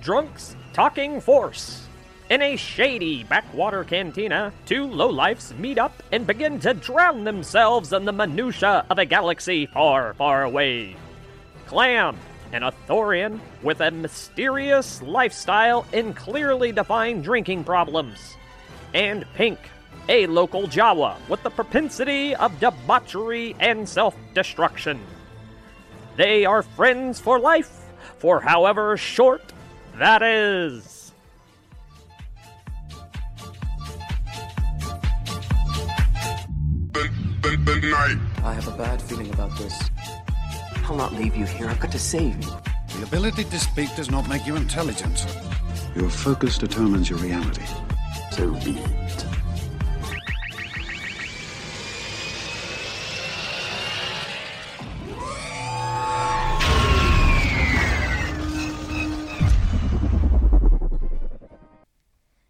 drunks talking force. In a shady backwater cantina, two lowlifes meet up and begin to drown themselves in the minutia of a galaxy far, far away. Clamm, an Ithorian with a mysterious lifestyle and clearly defined drinking problems. And Pink, a local Jawa with the propensity of debauchery and self destruction. They are friends for life, for however short that is. I have a bad feeling about this. I'll not leave you here. I've got to save you. The ability to speak does not make you intelligent. Your focus determines your reality. So be it.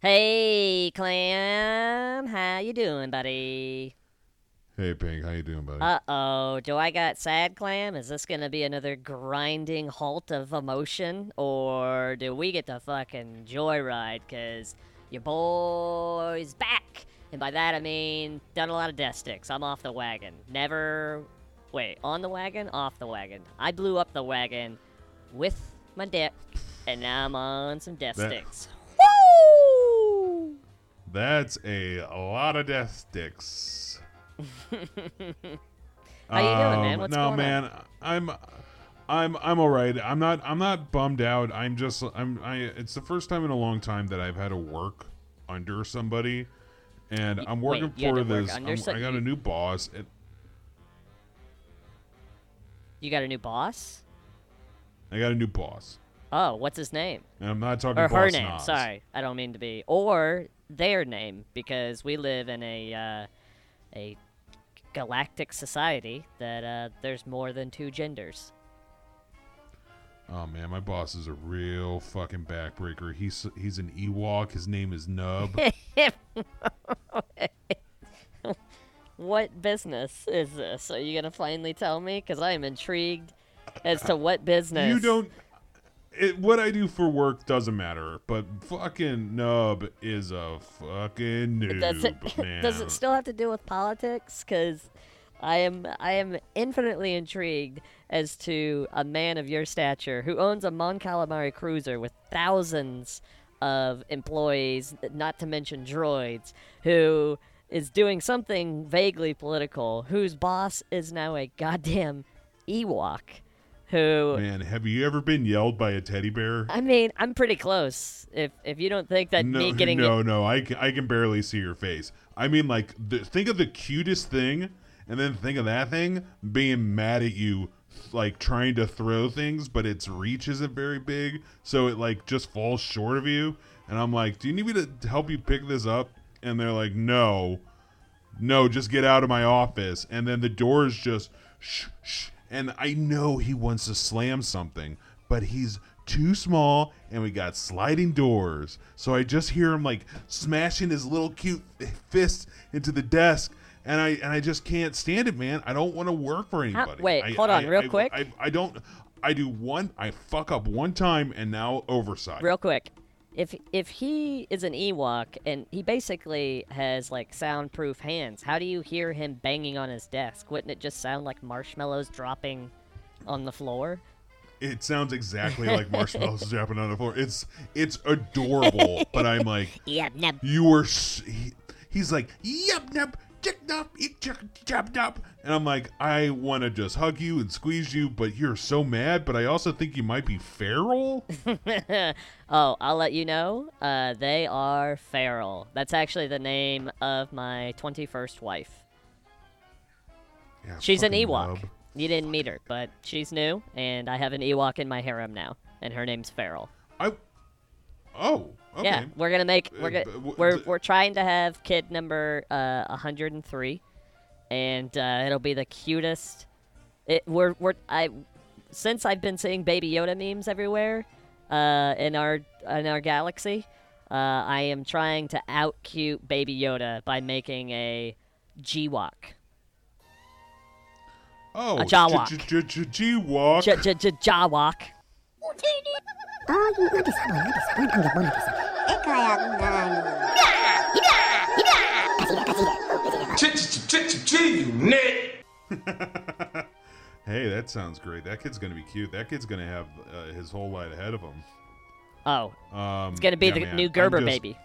Hey, Clamm, how you doing, buddy? Hey, Pink, how you doing, buddy? Uh oh, do I got sad clam? Is this gonna be another grinding halt of emotion, or do we get to fucking joyride? Cause your boy's back, and by that I mean done a lot of death sticks. I'm off the wagon. Never, wait, on the wagon, off the wagon. I blew up the wagon with my dick, and now I'm on some death That- sticks. That's a lot of death sticks. How you doing, man? Um, What's no, going on? No, man, I'm, I'm, I'm all right. I'm not, I'm not bummed out. I'm just, I'm, I. It's the first time in a long time that I've had to work under somebody, and I'm working you had for work this. under I'm- I got a new boss. And You got a new boss? I got a new boss, Oh, what's his name? and I'm not talking or her name. Nas. Sorry, I don't mean to be. Or their name, because we live in a uh, a galactic society that uh, there's more than two genders. Oh man, my boss is a real fucking backbreaker. He's he's an Ewok. His name is Nub. What business is this? Are you gonna finally tell me? Because I am intrigued as to what business. You don't. It, what I do for work doesn't matter, but fucking Nub is a fucking noob, Does it man. does it still have to do with politics? Because I am I am infinitely intrigued as to a man of your stature who owns a Mon Calamari cruiser with thousands of employees, not to mention droids, who is doing something vaguely political, whose boss is now a goddamn Ewok. Who Man, have you ever been yelled by a teddy bear? I mean, I'm pretty close. If if you don't think that no, me getting no, no. I can, I can barely see your face. I mean, like, the, think of the cutest thing, and then think of that thing being mad at you, like trying to throw things, but its reach isn't very big, so it like just falls short of you. And I'm like, "Do you need me to help you pick this up?" And they're like, "No, no, just get out of my office." And then the door is just shh, shh. And I know he wants to slam something, but he's too small and we got sliding doors. So I just hear him like smashing his little cute fist into the desk. And I and I just can't stand it, man. I don't want to work for anybody. wait, I- hold on, I- real I- quick. I, I don't. I do one. I fuck up one time, and now oversight. real quick if if he is an ewok and he basically has like soundproof hands how do you hear him banging on his desk wouldn't it just sound like marshmallows dropping on the floor It sounds exactly like marshmallows dropping on the floor. It's it's adorable, but I'm like, yep yep you were. He, he's like, yep, nub, chick, nub, eat, chick. And I'm like, I want to just hug you and squeeze you, but you're so mad. But I also think you might be feral. oh i'll let you know uh, they are feral that's actually the name of my 21st wife Yeah, she's an ewok nub. you didn't meet her but she's new and i have an ewok in my harem now and her name's feral I. Oh. Okay. Yeah, we're gonna make we're Uh, gonna we're we're trying to have kid number uh 103, and uh, it'll be the cutest. It we're we're I since I've been seeing Baby Yoda memes everywhere, uh in our in our galaxy, uh I am trying to out cute Baby Yoda by making a G-Walk. Oh. a Jawok. J- j- j- G-walk. J- j- j- Jawok. Hey, that sounds great. That kid's gonna be cute. That kid's gonna have uh, his whole life ahead of him. Oh, Um, it's gonna be yeah, the man, new Gerber just- baby.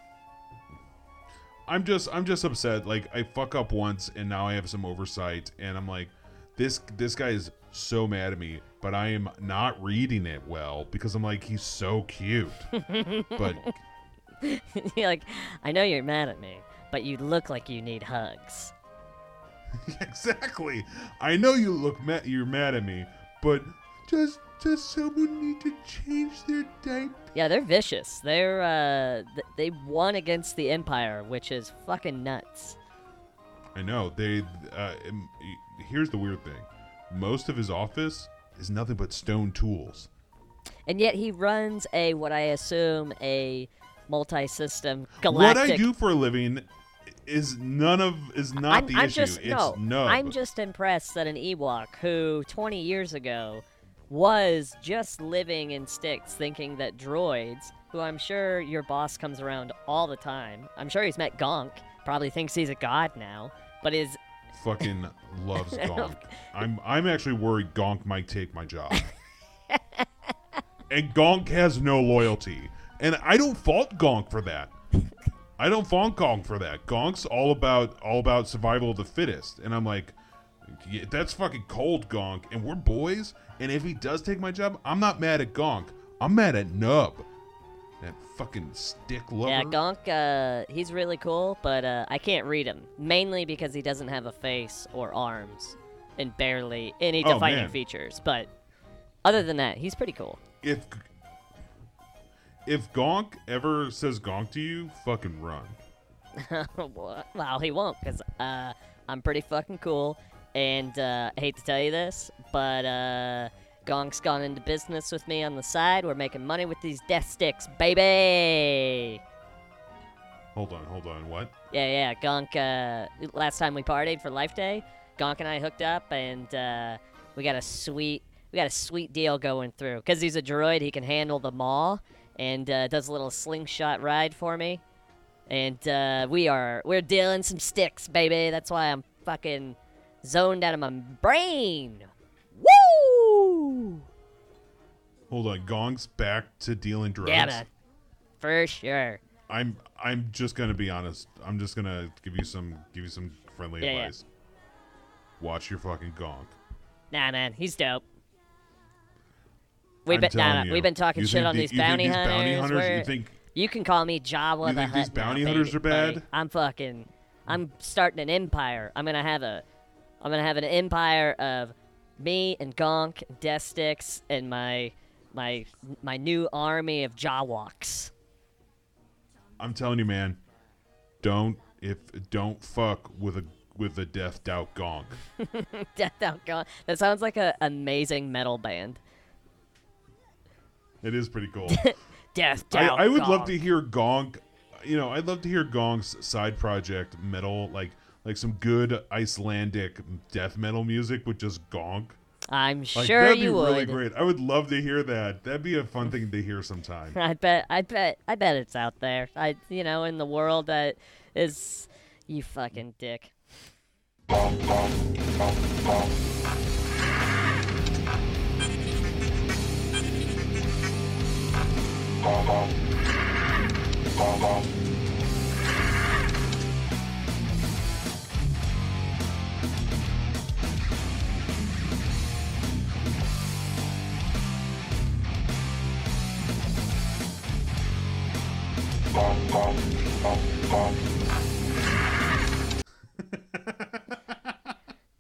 I'm just I'm just upset. Like I fuck up once and now I have some oversight and I'm like this this guy is so mad at me, but I am not reading it well because I'm like he's so cute. but you're like, I know you're mad at me, but you look like you need hugs. exactly. I know you look mad you're mad at me, but just does someone need to change their diaper? Yeah, they're vicious. They're uh, th- they won against the Empire, which is fucking nuts. I know. They uh here's the weird thing. Most of his office is nothing but stone tools. And yet he runs a what I assume a multi-system galactic. What. I do for a living is none of is not I'm, the I'm issue. just it's no. nub. I'm just impressed that an Ewok who 20 years ago was just living in sticks, thinking that droids, who I'm sure your boss comes around all the time. I'm sure he's met Gonk. Probably thinks he's a god now, but is fucking loves Gonk. I'm I'm actually worried Gonk might take my job. and Gonk has no loyalty. And I don't fault Gonk for that. I don't fault Gonk for that. Gonk's all about all about survival of the fittest. And I'm like, yeah, that's fucking cold, Gonk. And we're boys. And if he does take my job, I'm not mad at Gonk. I'm mad at Nub. That fucking stick lover. yeah Gonk. Uh, he's really cool, but uh, I can't read him mainly because he doesn't have a face or arms, and barely any Oh, defining man. features. But other than that, he's pretty cool. if if Gonk ever says Gonk to you, fucking run. well, he won't, because uh, I'm pretty fucking cool. And uh, I hate to tell you this, but Gonk's gone into business with me on the side. We're making money with these death sticks, baby! Hold on, hold on. What? Yeah, yeah. Gonk, uh, last time we partied for Life Day, Gonk and I hooked up, and uh, we got a sweet, we got a sweet deal going through. Cause he's a droid, he can handle the maw, and uh, does a little slingshot ride for me. And uh, we are, we're dealing some sticks, baby. That's why I'm fucking zoned out of my brain. Hold on. Gonk's back to dealing drugs. Yeah. For sure. I'm I'm just gonna be honest. I'm just gonna give you some give you some friendly Yeah, yeah. advice. Watch your fucking Gonk. Nah, man, he's dope. We've I'm been, nah, you. we've been talking shit on the- these bounty these hunters. bounty hunters- you think- you can call me Jawa You the think these bounty now, hunters baby, are bad? buddy. I'm fucking. I'm starting an empire. I'm gonna have a. I'm gonna have an empire of me and Gonk, Sticks, and my my my new army of Jawoks. I'm telling you, man. Don't if don't fuck with a with a death doubt Gonk. Death Out Gonk. That sounds like an amazing metal band. It is pretty cool. Death I, Out I would love to hear Gonk. You know, I'd love to hear Gonk's side project metal, like like some good Icelandic death metal music with just Gonk. I'm Like, sure that'd you be would. really great. I would love to hear that. That'd be a fun thing to hear sometime. I bet, I bet, I bet it's out there. I, you know, in the world that is, you fucking dick.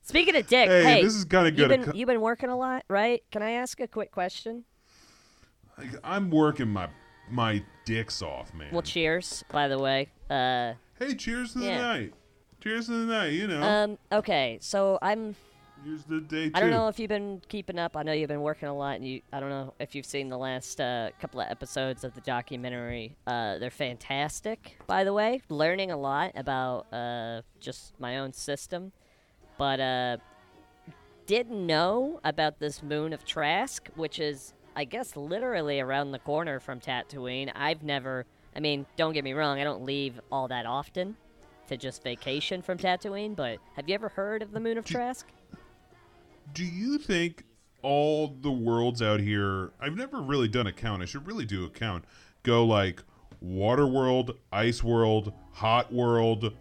Speaking of dick, Hey, hey, this is kinda You've good. been, you've been working a lot, right? Can I ask a quick question? I'm working my my dicks off, man. Well, cheers, by the way. Uh, hey, cheers to the yeah. night. Cheers to the night. You know, um, okay, so I'm. Here's the day too. I don't know if you've been keeping up. I know you've been working a lot, and you. I don't know if you've seen the last uh, couple of episodes of the documentary. Uh, they're fantastic, by the way. Learning a lot about uh, just my own system, but uh, didn't know about this moon of Trask, which is I guess literally around the corner from Tatooine. I've never. I mean, don't get me wrong. I don't leave all that often to just vacation from Tatooine. But have you ever heard of the Moon of Trask? Do you think all the worlds out here? I've never really done a count. I should really do a count. Go like water world, ice world, hot world,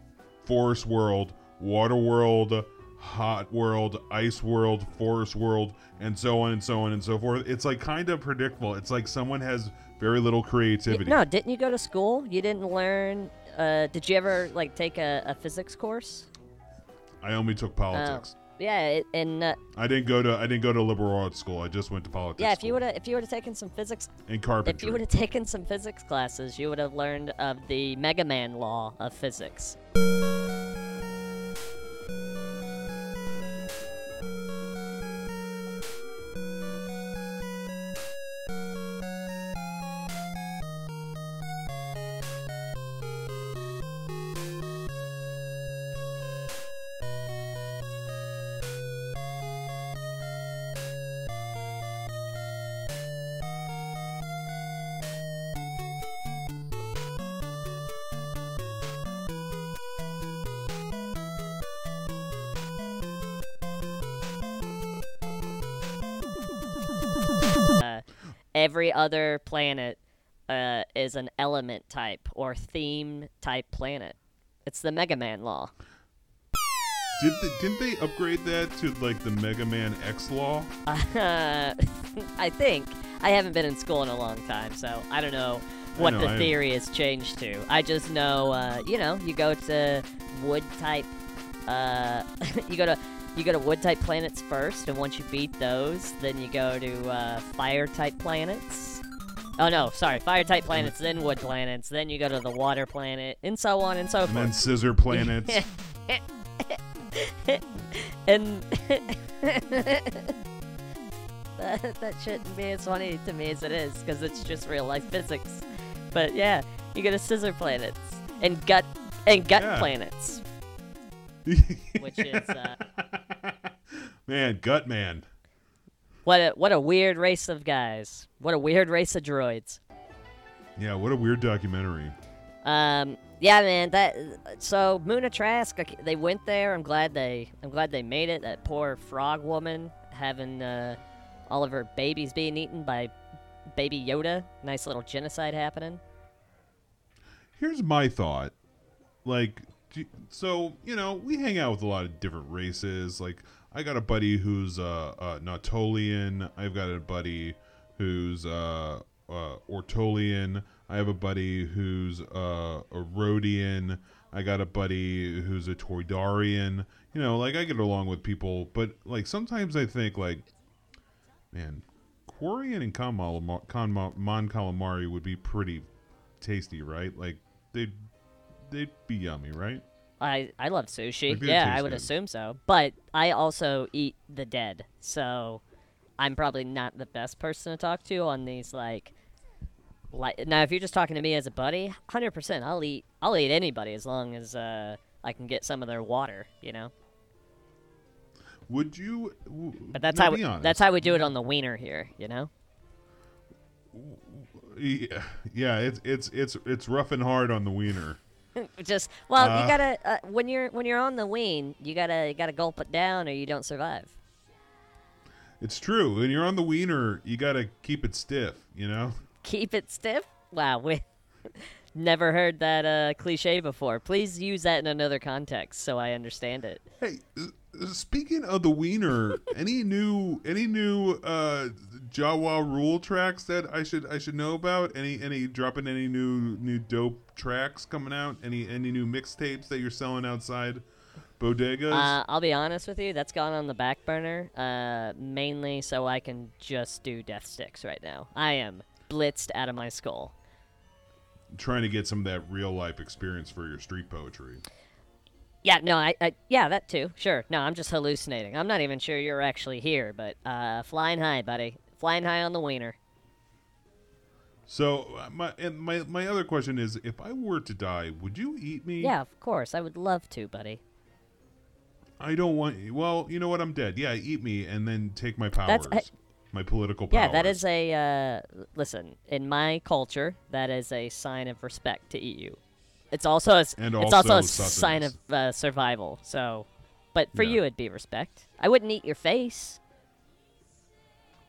forest world, water world, hot world, ice world, forest world, and so on and so on and so forth. It's like kind of predictable. It's like someone has very little creativity. No, didn't you go to school? You didn't learn. Uh, did you ever like take a, a physics course? I only took politics. Oh. Yeah, and uh, I didn't go to I didn't go to liberal arts school. I just went to politics. yeah, if you would have if you would have taken some physics and carpentry. if you would have taken some physics classes, you would have learned of the Mega Man law of physics. Every other planet uh, is an element type or theme type planet. It's the Mega Man law. Did they, didn't they upgrade that to like the Mega Man X law? Uh, I think I haven't been in school in a long time, so I don't know what know, the I- theory has changed to. I just know, uh, you know, you go to wood type. Uh, you go to you go to wood type planets first, and once you beat those, then you go to uh, fire type planets. Oh no, sorry, fire type planets, then wood planets, then you go to the water planet, and so on and so forth. And then scissor planets. and that, that shouldn't be as funny to me as it is because it's just real life physics. But yeah, you go to scissor planets and gut and gut Yeah. planets, which is uh, man, Gut Man. what a what a weird race of guys. What a weird race of droids. Yeah, what a weird documentary. Um, yeah, man. That so of Trask. They went there. I'm glad they. I'm glad they made it. That poor frog woman having uh, all of her babies being eaten by Baby Yoda. Nice little genocide happening. Here's my thought. Like, so you know, we hang out with a lot of different races. Like, I got a buddy who's uh, uh Nautolian. I've got a buddy who's uh, uh Ortolian. I have a buddy who's uh, a Rodian. I got a buddy who's a Toydarian. You know, like I get along with people, but like sometimes I think like, man, Quarren and Mon Calamari would be pretty tasty, right? Like they'd they'd be yummy, right? I I love sushi. Yeah, I would assume so. But I also eat the dead, so I'm probably not the best person to talk to on these like. Like now, if you're just talking to me as a buddy, hundred percent, I'll eat. I'll eat anybody as long as uh, I can get some of their water. You know. Would you? w- But that's how we, honest. that's how we do it on the wiener here. You know. Yeah, yeah, it's it's it's it's rough and hard on the wiener. Just well, Uh. you gotta uh, when you're when you're on the ween, you gotta you gotta gulp it down or you don't survive. It's true. When you're on the wiener, you gotta keep it stiff. You know. keep it stiff. Wow, we never heard that uh, cliche before. Please use that in another context so I understand it. Hey, speaking of the wiener, any new any new uh Jawa rule tracks that I should I should know about? Any any dropping any new new dope tracks coming out? Any any new mixtapes that you're selling outside bodegas? Uh, I'll be honest with you, that's gone on the back burner, uh, mainly so I can just do death sticks right now. I am blitzed out of my skull. Trying to get some of that real life experience for your street poetry. Yeah, no, I, I, yeah, that too. Sure. No, I'm just hallucinating. I'm not even sure you're actually here, but uh, flying high, buddy. Flying high on the wiener. So uh, my and my my other question is, if I were to die, would you eat me? Yeah, of course. I would love to, buddy. I don't want. Well, you know what? I'm dead. Yeah, eat me and then take my powers. That's my political Yeah, that is a uh, listen. In my culture, that is a sign of respect to eat you. It's also a, it's also a also sign of uh, survival. So, but for Yeah. you, it'd be respect. I wouldn't eat your face.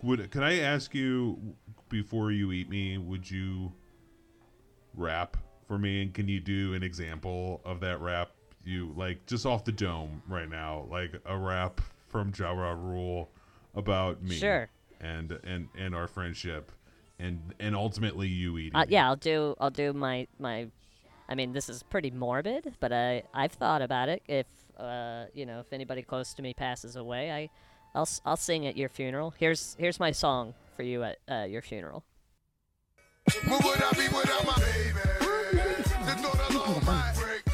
Would can I ask you before you eat me? Would you rap for me, and can you do an example of that rap? You like just off the dome right now, like a rap from Jawa Rule about me, Sure. And and and our friendship, and and ultimately you eating. Uh, yeah, I'll do. I'll do my my. I mean, this is pretty morbid, but I I've thought about it. If uh, you know, if anybody close to me passes away, I, I'll s- I'll sing at your funeral. Here's here's my song for you at uh, your funeral. What would I be without my baby? The thought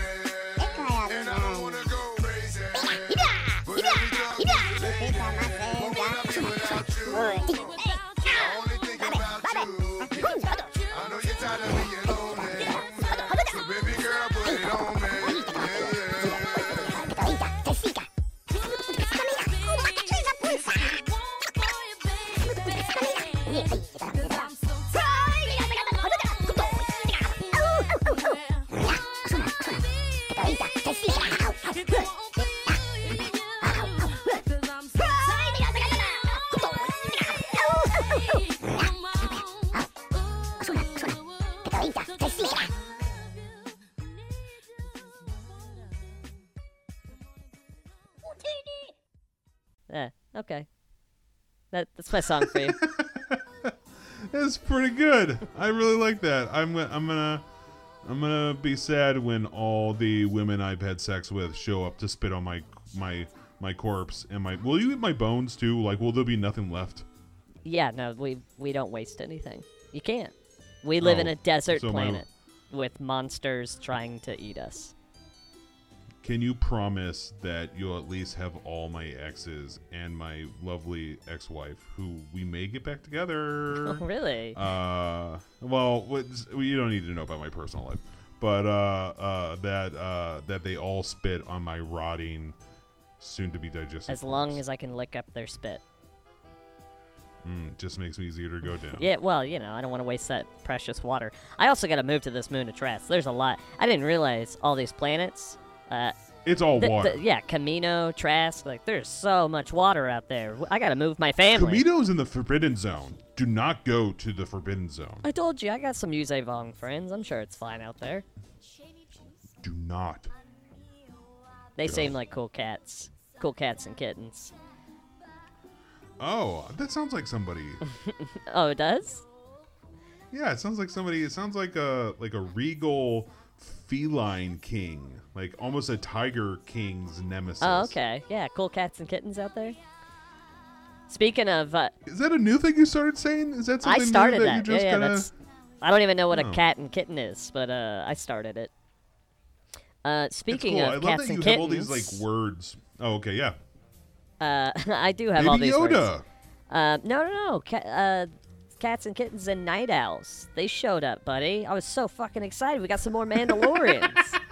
That that's my song for you. That's pretty good. I really like that. I'm gonna, I'm gonna I'm gonna be sad when all the women I've had sex with show up to spit on my my my corpse and my. Will you eat my bones too? Like, will there be nothing left? yeah. No, we we don't waste anything. You can't. We live in Oh, a desert so my- planet with monsters trying to eat us. Can you promise that you'll at least have all my exes and my lovely ex-wife, who we may get back together? Oh, really? Uh, well, you don't need to know about my personal life, but uh, uh, that uh, that they all spit on my rotting, soon-to-be digested. as long as I can lick up their spit. mm, just makes me easier to go down. Yeah, well, you know, I don't want to waste that precious water. I also got to move to this moon of Trask. There's a lot. I didn't realize all these planets. Uh, it's all th- water. th- yeah, Kamino, Trask. Like, there's so much water out there. I got to move my family. Kamino's in the Forbidden Zone. Do not go to the Forbidden Zone. I told you, I got some Yuuzhan Vong friends. I'm sure it's fine out there. Do not. They seem like cool cats. Cool cats and kittens. Oh, that sounds like somebody. Oh, it does? Yeah, it sounds like somebody. It sounds like a like a regal feline king, like almost a tiger king's nemesis. Oh, okay. Yeah, cool cats and kittens out there. Speaking of, uh, Is that a new thing you started saying? Is that I something started new that. that, you just yeah, yeah, kinda... that's. I don't even know what Oh. a cat and kitten is, but uh, I started it. Uh, speaking cool. of I love cats that you and have kittens, all these like words. Oh, okay, yeah. uh, I do have all Baby these words. Yoda. Uh, no, no, no. Ca- uh, cats and kittens and night owls. They showed up, buddy. I was so fucking excited. We got some more Mandalorians.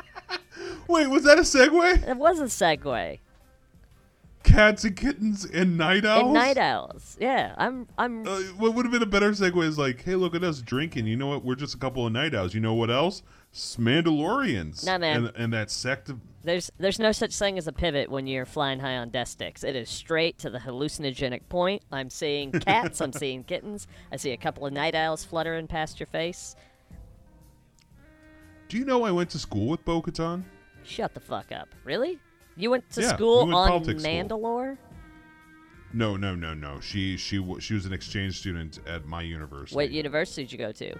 Wait, was that a segue? it was a segue. Cats and kittens and night owls. And night owls. Yeah, I'm. I'm. Uh, what would have been a better segue is like, hey, look at us drinking. You know what? We're just a couple of night owls. You know what else? Mandalorians. Nah, man. And, and that sect of. There's there's no such thing as a pivot when you're flying high on death sticks. It is straight to the hallucinogenic point. I'm seeing cats. I'm seeing kittens. I see a couple of night owls fluttering past your face. Do you know I went to school with Bo Katan? Shut the fuck up. Really? You went to Yeah, school we went on politics school. Mandalore? No, no, no, no. She she she was an exchange student at my university. What university did you go to?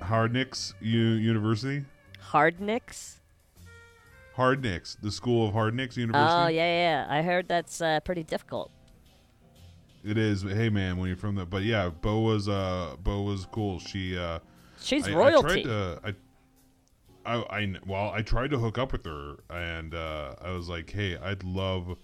Hardnicks U- University. Hardnicks? Hardnicks, the school of Hardnicks University. Oh yeah, yeah. I heard that's uh, pretty difficult. It is. Hey man, when you're from the but yeah, Bo was uh Bo was cool. She uh She's I, royalty. I tried to I, I I well I tried to hook up with her and uh I was like, "Hey, I'd love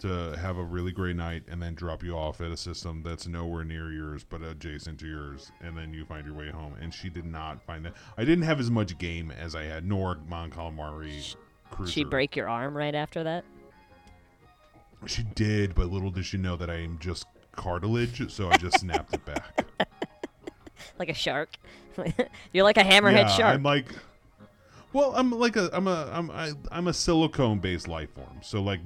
to have a really great night and then drop you off at a system that's nowhere near yours but adjacent to yours and then you find your way home." And she did not find that. I didn't have as much game as I had nor Mon Calamari Cruiser. she break your arm right after that? She did, but little did she know that I am just cartilage, so I just snapped it back. Like a shark. You're like a hammerhead yeah, shark. I'm like, well, I'm like a, I'm a, I'm, I, I'm a silicone based life form. So like,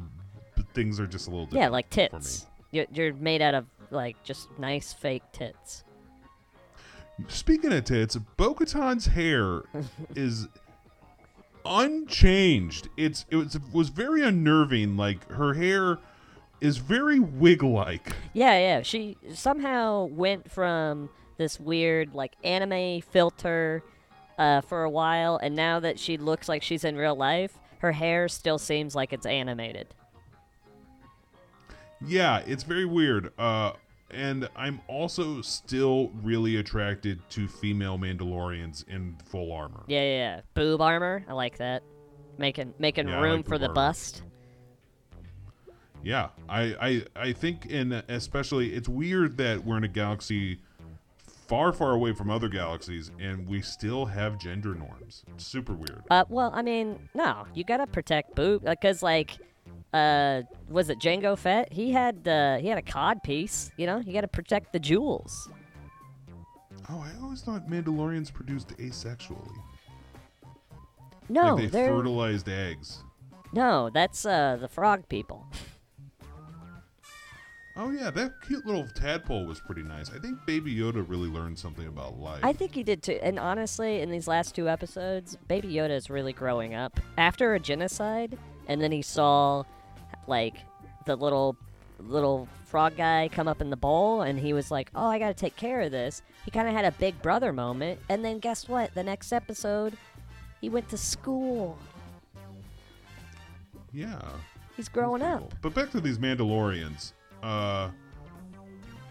things are just a little different. yeah, like for me. tits. You're, you're made out of like just nice fake tits. Speaking of tits, Bo-Katan's hair is unchanged. It's it was, was very unnerving. Like her hair is very wig-like. Yeah, yeah. She somehow went from this weird like anime filter uh, for a while, and now that she looks like she's in real life, her hair still seems like it's animated. Yeah, it's very weird. Uh, and I'm also still really attracted to female Mandalorians in full armor. Yeah, yeah, yeah. Boob armor. I like that. Making making Yeah, room like for the armor. bust. Yeah, I, I I think in especially it's weird that we're in a galaxy far far away from other galaxies and we still have gender norms. It's super weird. Uh, well, I mean, no, you gotta protect boob because like, uh, was it Jango Fett? He had uh, he had a cod piece. You know, you gotta protect the jewels. Oh, I always thought Mandalorians produced asexually. No, like they fertilized eggs. no, that's uh the frog people. Oh yeah, that cute little tadpole was pretty nice. I think Baby Yoda really learned something about life. I think he did too. And honestly, in these last two episodes, Baby Yoda is really growing up. After a genocide, and then he saw, like, the little, little frog guy come up in the bowl, and he was like, "Oh, I gotta take care of this." He kind of had a big brother moment, and then guess what? The next episode, he went to school. yeah. He's growing Pretty up. But back to these Mandalorians. Uh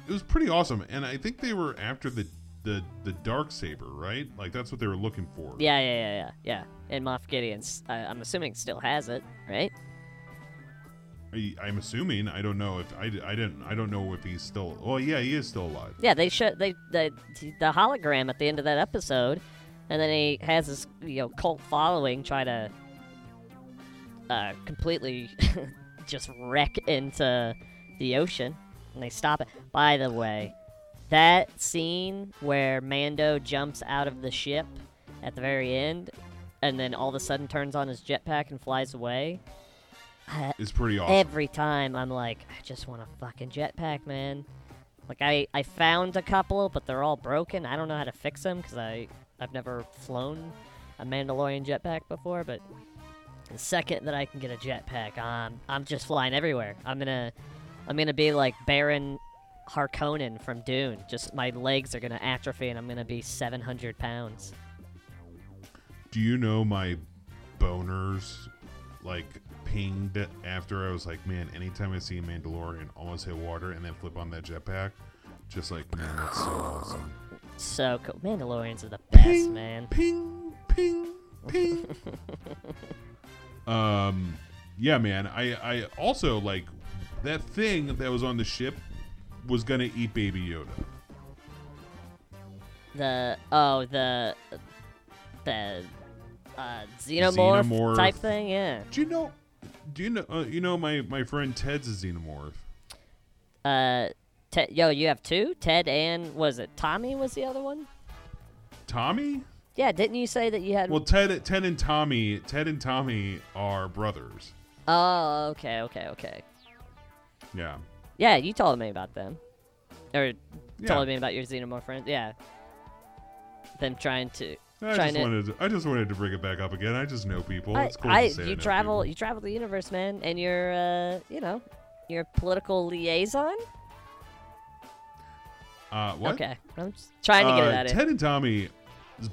it was pretty awesome and I think they were after the the the dark saber, right? Like that's what they were looking for. Yeah, yeah, yeah, yeah, yeah. And Moff Gideon's, uh, I'm assuming, still has it, right? I, I'm assuming. I don't know if I, I didn't I don't know if he's still Oh yeah, he is still alive. Yeah, they showed they the the hologram at the end of that episode, and then he has his you know cult following try to uh, completely just wreck into the ocean, and they stop it. By the way, that scene where Mando jumps out of the ship at the very end, and then all of a sudden turns on his jetpack and flies away. uh, It's pretty awesome. Every time I'm like, I just want a fucking jetpack, man. Like I, I found a couple, but they're all broken. I don't know how to fix them because I, I've never flown a Mandalorian jetpack before. But the second that I can get a jetpack, I'm, I'm just flying everywhere. I'm gonna, I'm gonna be like Baron Harkonnen from Dune. Just my legs are gonna atrophy, and I'm gonna be 700 pounds. Do you know my boners like pinged after I was like, man, anytime I see a Mandalorian almost hit water and then flip on that jetpack, just like, man, that's so awesome. So cool. Mandalorians are the best, ping, man. Ping, ping, ping. um, yeah, man. I, I also like that thing that was on the ship was gonna eat Baby Yoda. The oh the the uh, xenomorph, Xenomorph. type thing. Yeah. Do you know? Do you know? Uh, you know my my friend Ted's a xenomorph. Uh, Ted, yo, you have two. Ted and was it Tommy? Was the other one? Tommy? Yeah, didn't you say that you had? Well, Ted, Ted and Tommy, Ted and Tommy are brothers. oh, okay, okay, okay. Yeah. Yeah, you told me about them, or Yeah. told me about your xenomorph friend. Yeah. Them trying to I trying just to. wanted. To, I just wanted to bring it back up again. I just know people. I, it's cool I- you travel, you travel the universe, man, and you're, uh, you know, you're a political liaison. Uh, what? Okay, I'm just trying to get Uh, it out of Ted and Tommy's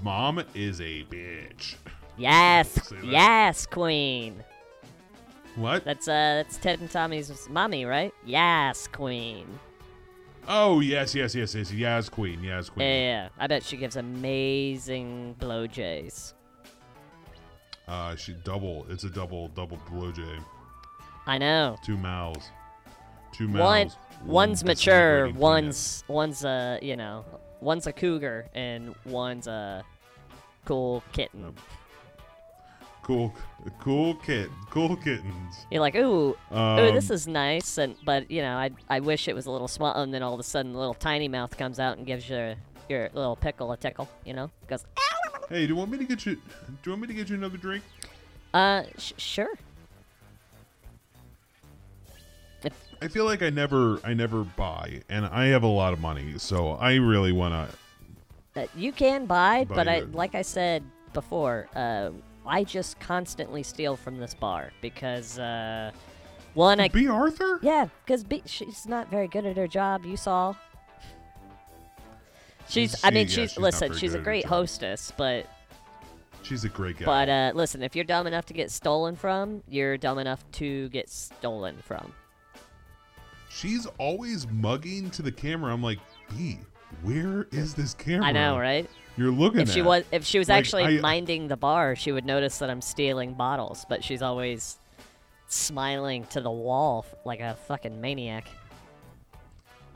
mom is a bitch. Yes, yes, Queen. What? That's uh, that's Ted and Tommy's mommy, right? Yes, Queen. Oh yes, yes, yes, yes. Yas Queen, Yas Queen. Yeah, yeah. I bet she gives amazing blowjays. Uh, she double. It's a double, double blowjay. I know. Two mouths. Two mouths. One, one's one mature, one's one's a you know, one's a cougar, and one's a cool kitten. Cool, cool kit, cool kittens. You're like, ooh, ooh, this Um, is nice, and but you know, I I wish it was a little small, and then all of a sudden, the little tiny mouth comes out and gives your your little pickle a tickle. You know, goes, Hey, do you want me to get you? Do you want me to get you another drink? uh, sh- sure. If, I feel like I never, I never buy, and I have a lot of money, so I really want to. uh, you can buy, Buy but I like I said before, uh, I just constantly steal from this bar because uh, one, I Bea Arthur? Yeah, because she's not very good at her job. You saw. She's. I mean, yeah, she's. she's listen, she's a great hostess, but She's a great guy. but uh, listen, if you're dumb enough to get stolen from, you're dumb enough to get stolen from. She's always mugging to the camera. I'm like, B, where is this camera? I know, right? You're looking If at. she was, if she was Like, actually I- minding the bar, she would notice that I'm stealing bottles. But she's always smiling to the wall like a fucking maniac.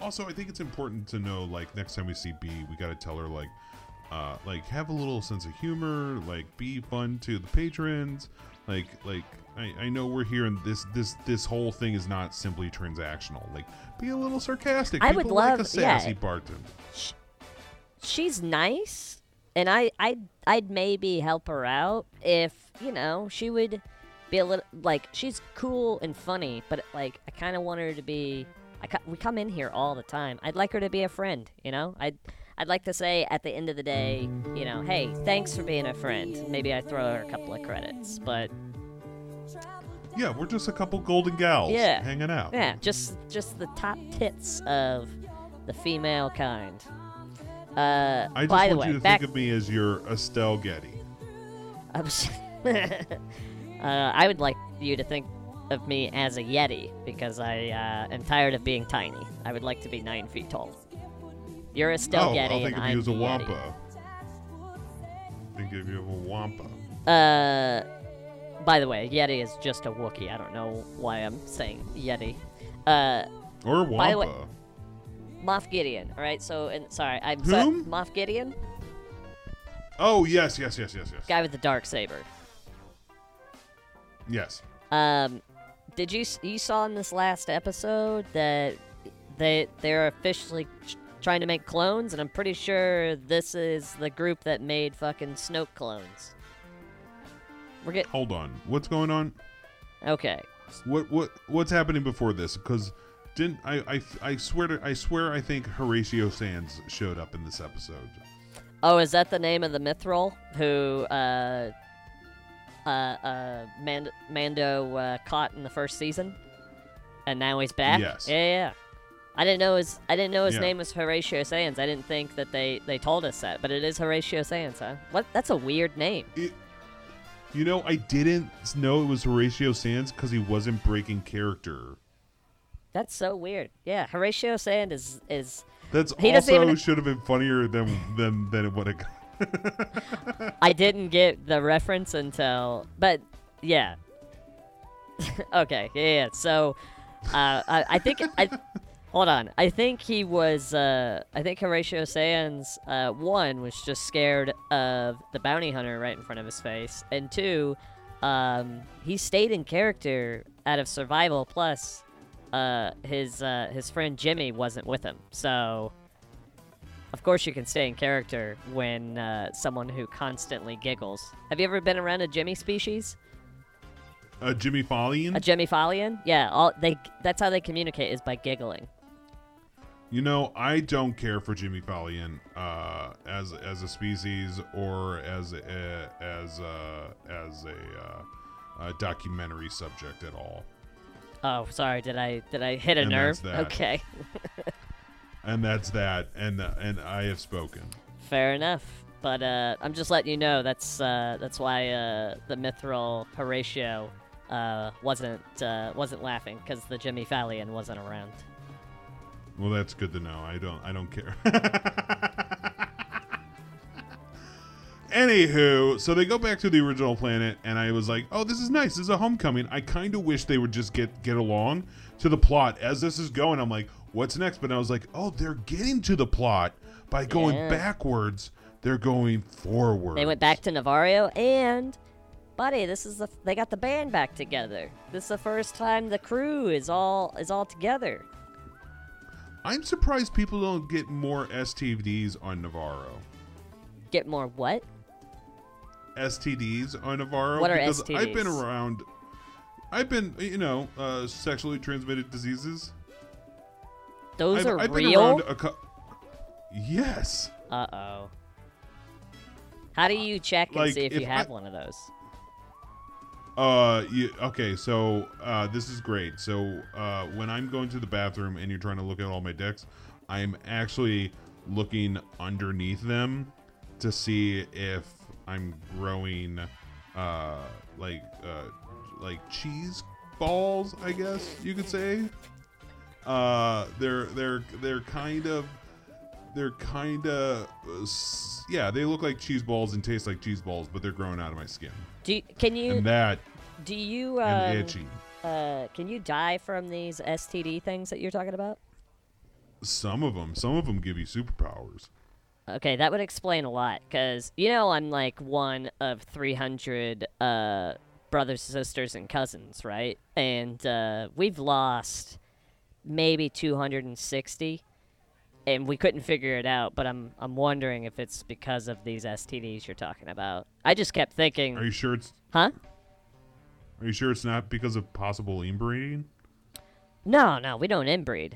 Also, I think it's important to know, like, next time we see B, we got to tell her, like, uh, like have a little sense of humor, like be fun to the patrons, like, like I, I know we're here, and this this this whole thing is not simply transactional. Like, be a little sarcastic. I would People like love- a sassy yeah. bartender. she's nice and I I'd, I'd maybe help her out if you know she would be a little like she's cool and funny but like I kind of want her to be I co- we come in here all the time I'd like her to be a friend you know I'd I'd like to say at the end of the day you know hey thanks for being a friend maybe I throw her a couple of credits but Yeah, we're just a couple golden gals Yeah. hanging out. yeah just just the top tits of the female kind uh I just by want the way you to back think of me as your Estelle Getty. Uh, I would like you to think of me as a yeti because I uh, am tired of being tiny. I would like to be nine feet tall. You're a still oh, yeti, I'll think and of I'm you as a the yeti. wampa. Think of you as a wampa. Uh, by the way, yeti is just a Wookiee. I don't know why I'm saying yeti. Uh, Or a By the way- wampa. Moff Gideon. All right, so and sorry, I'm Whom? Moff Gideon, Oh yes, yes, yes, yes, yes. guy with the dark saber. Yes. Um, did you you saw in this last episode that they they're officially ch- trying to make clones, and I'm pretty sure this is the group that made fucking Snoke clones. We're getting Hold on. What's going on? okay. What what what's happening before this? Because didn't I, I I swear to I swear I think Horatio Sanz showed up in this episode. Oh, is that the name of the Mythrol who uh uh uh Mand- Mando uh, caught in the first season, and now he's back? Yes. Yeah, yeah. yeah. I didn't know his I didn't know his Yeah. name was Horatio Sanz. I didn't think that they they told us that, but it is Horatio Sanz, huh? What? That's a weird name. It, you know, I didn't know it was Horatio Sanz because he wasn't breaking character. That's so weird. Yeah, Horatio Sand is is. That's He also even- should have been funnier than than than it would have. I didn't get the reference until, but yeah. okay, yeah, yeah. So, uh, I, I think I. Hold on. I think he was. Uh, I think Horatio Sanz, uh, one was just scared of the bounty hunter right in front of his face, and two, um, he stayed in character out of survival. Plus, uh, his uh, his friend Jimmy wasn't with him, so of course, you can stay in character when uh, someone who constantly giggles. Have you ever been around a Jimmy species? A Jimmy Follian. A Jimmy Follian? Yeah, all they. That's how they communicate is by giggling. You know, I don't care for Jimmy Follian uh, as as a species or as a, as a, as a, uh, a documentary subject at all. Oh, sorry. Did I did I hit a And nerve? Okay, And that's that. And uh, and I have spoken. fair enough. But uh, I'm just letting you know that's uh, that's why uh, the Mythrol Horatio uh, wasn't uh, wasn't laughing because the Jimmy Follian wasn't around. Well, that's good to know. I don't I don't care. Anywho, so they go back to the original planet, and I was like, "Oh, this is nice. This is a homecoming." I kind of wish they would just get get along to the plot as this is going. I'm like, "What's next?" But I was like, "Oh, they're getting to the plot by going Yeah. backwards. They're going forward." They went back to Nevarro, and buddy, this is the they got the band back together. This is the first time the crew is all is all together. I'm surprised people don't get more STDs on Nevarro. Get more what? STDs on Nevarro What are because I've been around. I've been, you know, uh, sexually transmitted diseases. Those I've, are I've been real. around a cou- Yes. Uh oh. How do you check and Like, see if, you have I- one of those? Uh, you, okay, so uh, this is great. So uh, when I'm going to the bathroom and you're trying to look at all my dicks, I'm actually looking underneath them to see if I'm growing, uh, like uh, like cheese balls. I guess you could say. Uh, they're they're they're kind of they're kind of yeah they look like cheese balls and taste like cheese balls, but they're growing out of my skin, Do you, can you and that do you um, itchy. uh can you die from these STD things that you're talking about? Some of them, some of them give you superpowers. Okay, that would explain a lot because you know I'm like one of 300 uh, brothers, sisters, and cousins, right? And uh, we've lost maybe 260, and we couldn't figure it out. But I'm I'm wondering if it's because of these STDs you're talking about. I just kept thinking, Are you sure it's huh? Are you sure it's not because of possible inbreeding? No, no, we don't inbreed.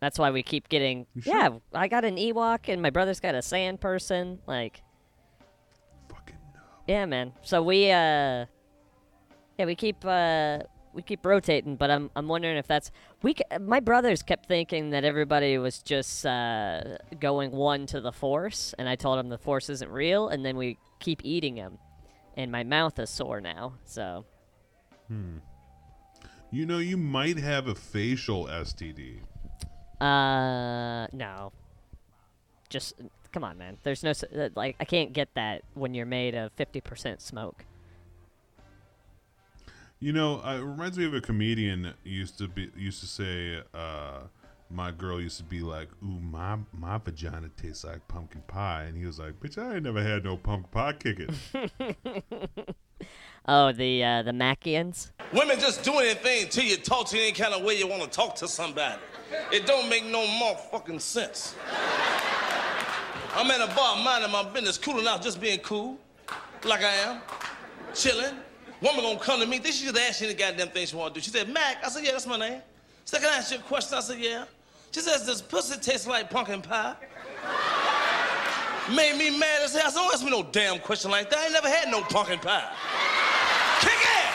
That's why we keep getting. Sure? Yeah, I got an Ewok, and my brother's got a sand person. Like, Fucking no. Yeah, man. So we uh Yeah, we keep uh we keep rotating, but I'm I'm wondering if that's we my brothers kept thinking that everybody was just uh going one to the force and I told them the force isn't real and then we keep eating them. And my mouth is sore now. So, You know, you might have a facial STD. uh no. Just come on, man. There's no uh, like I can't get that when you're made of 50% smoke. You know, uh, it reminds me of a comedian used to be used to say, uh, "My girl used to be like, ooh, my my vagina tastes like pumpkin pie," and he was like, "Bitch, I ain't never had no pumpkin pie kicking." Oh, the uh the Macians? Women just do anything to you, talk to any kind of way you want to talk to somebody. It don't make no more fucking sense. I'm at a bar minding my business, cooling out, just being cool, like I am, chilling. Woman gonna come to me, think she just ask any goddamn thing she wanna do. She said, Mac, I said, yeah, that's my name. She said, can I ask you a question? I said, yeah. She says, does pussy taste like pumpkin pie? Made me mad as hell. Don't ask me no damn question like that. I ain't never had no pumpkin pie. Kick it!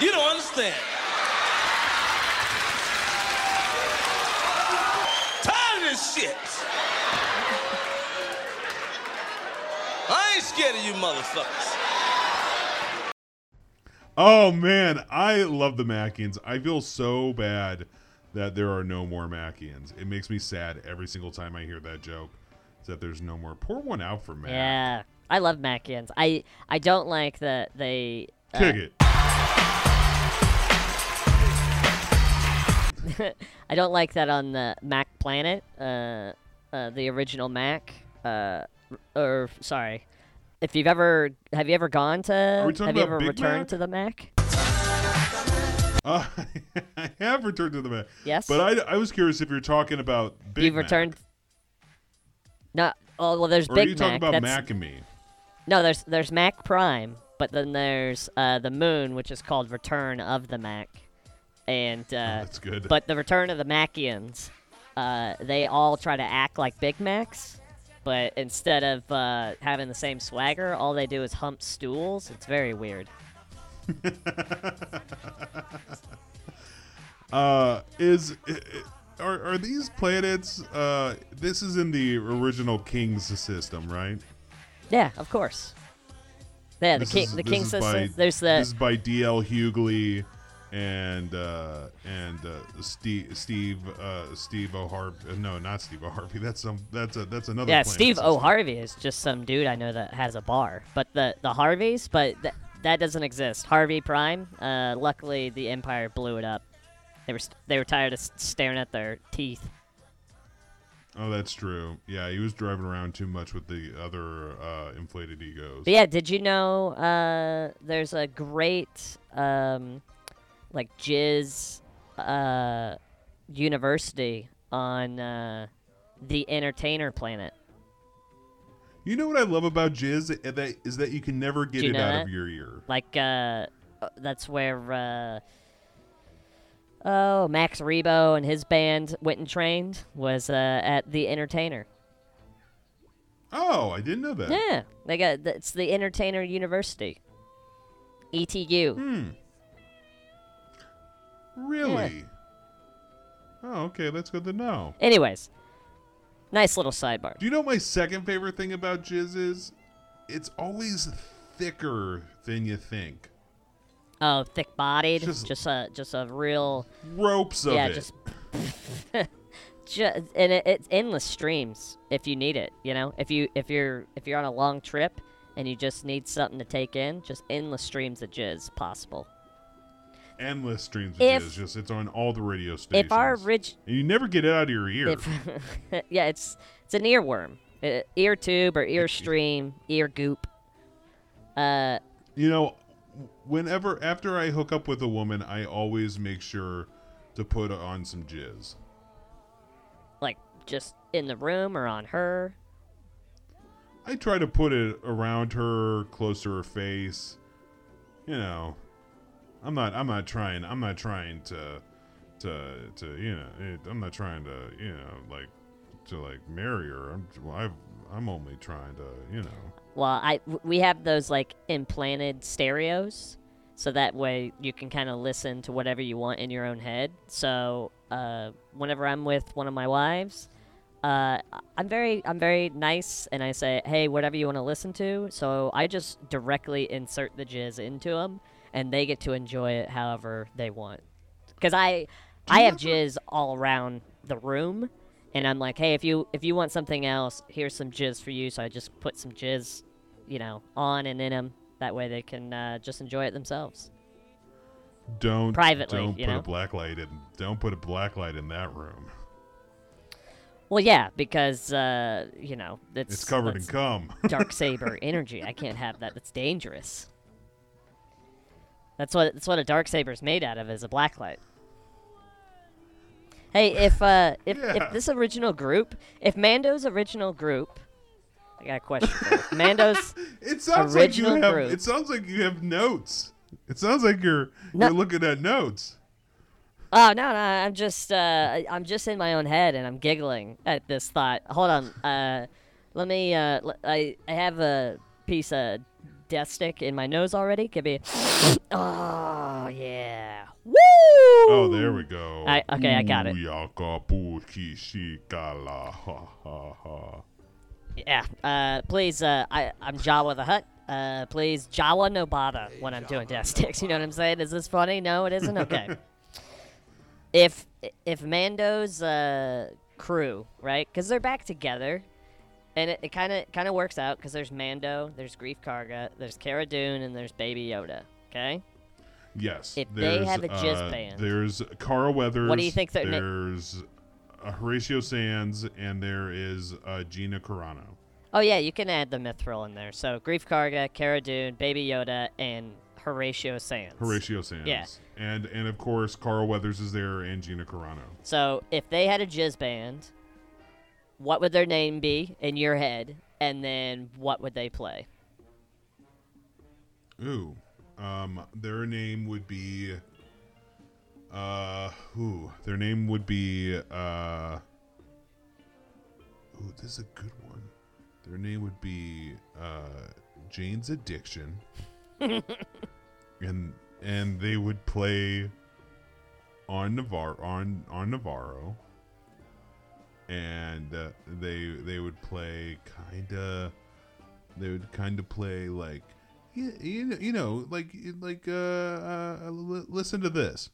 You don't understand. Tired of this shit. I ain't scared of you motherfuckers. Oh man, I love the Mackians. I feel so bad that there are no more Mackians. It makes me sad every single time I hear that joke. That there's no more. Pour one out for Mac. Yeah, I love Macians. I I don't like that they. uh, Kick it. I don't like that on the Mac Planet, uh, uh, the original Mac. Uh, or sorry, if you've ever have you ever gone to have you ever Big returned Mac? to the Mac? Uh, I have returned to the Mac. Yes? But I, I was curious if you're talking about Big You've Mac. returned. No, oh well, there's Or Big are you talking Mac. about That's, Mac and me? No, there's there's Mac Prime, but then there's uh, the Moon, which is called Return of the Mac, and uh, that's good. But the Return of the Macians, uh, they all try to act like Big Macs, but instead of uh, having the same swagger, all they do is hump stools. It's very weird. Uh, is are are these planets? Uh, this is in the original King's system, right? Yeah, of course. Yeah, the This king, is- the king system. by- there's the This is by D.L. Hughley and uh, and uh, Steve Steve uh, Steve O'Harvey. No, not Steve O'Harvey. That's some. That's a that's another. yeah. Steve system. O. Harvey is just some dude I know that has a bar, but the the Harveys, but th- that doesn't exist. Harvey Prime. Uh, luckily, the Empire blew it up. They were st- they were tired of staring at their teeth. Oh, that's true. Yeah, he was driving around too much with the other uh, inflated egos. But yeah, did you know uh, there's a great um, like jizz uh, university on uh, the Entertainer planet? You know what I love about jizz? is That is that you can never get it know out that? of your ear. Like uh, uh, that's where uh, oh Max Rebo and his band went and trained was uh, at the Entertainer. Oh, I didn't know that. Yeah, they got it's the Entertainer University. ETU. Hmm. Really? Oh, okay. That's good to know. Anyways, nice little sidebar. Do you know what my second favorite thing about jizz is? It's always thicker than you think. Oh, thick bodied, Just- just, a just a real Ropes of yeah, it. just just and it, it's endless streams if you need it. You know, if you if you're if you're on a long trip and you just need something to take in, just endless streams of jizz possible. Endless streams of If- jizz. Just it's on all the radio stations. If our ridge, and you never get it out of your ear. if yeah, it's it's an earworm, uh, ear tube or ear stream, ear goop. Uh, you know, whenever after I hook up with a woman, I always make sure to put on some jizz. like just in the room or on her. I try to put it around her, close to her face. You know, I'm not. I'm not trying. I'm not trying to, to, to. You know, I'm not trying to. You know, like, to like marry her. I'm. I've, I'm only trying to. You know. Well, I we have those like implanted stereos, so that way you can kind of listen to whatever you want in your own head. So uh, whenever I'm with one of my wives, uh, I'm very I'm very nice, and I say, hey, whatever you want to listen to. So I just directly insert the jizz into them, and they get to enjoy it however they want. Because I I have jizz all around the room. And I'm like, hey, if you if you want something else, here's some jizz for you. So I just put some jizz, you know, on and in them. That way they can uh, just enjoy it themselves. Don't Privately, Don't you put know? a black light in. Don't put a black light in that room. Well, yeah, because uh, you know it's It's covered in cum. dark saber energy. I can't have that. That's dangerous. That's what that's what a dark saber is made out of is a blacklight. Hey, if uh if, Yeah. if this original group, if Mando's original group, I got a question for. Mando's It sounds like you Original have. group. It sounds like you have notes. It sounds like you're No. you're looking at notes. Oh no, no, I'm just uh, I'm just in my own head and I'm giggling at this thought. Hold on, uh, let me. Uh, l- I I have a piece of death stick in my nose already. Give me. oh yeah. Woo! Oh, there we go. I- okay, I got it. Yeah. Uh, please. Uh, I I'm Jawa the Hut. Uh, please Jawa Nobata when I'm doing death sticks. You know what I'm saying? Is this funny? No, it isn't. Okay. if if Mando's uh, crew, right? Because they're back together, and it kind of kind of works out because there's Mando, there's Greef Karga, there's Cara Dune, and there's Baby Yoda. Okay. Yes. If they have a jizz uh, band- There's Carl Weathers. What do you think their na- There's uh, Horatio Sanz, and there is uh, Gina Carano. Oh yeah, you can add the Mythrol in there. So Greef Karga, Cara Dune, Baby Yoda, and Horatio Sanz. Horatio Sanz. Yeah. And and of course Carl Weathers is there and Gina Carano. So if they had a jizz band, what would their name be in your head, and then what would they play? Ooh. Um their name would be uh ooh, their name would be uh Ooh, this is a good one. Their name would be uh Jane's Addiction. and and they would play on Nevarro on on Nevarro. And uh, they they would play kind of they would kind of play like you, you know you know like like uh, uh listen to this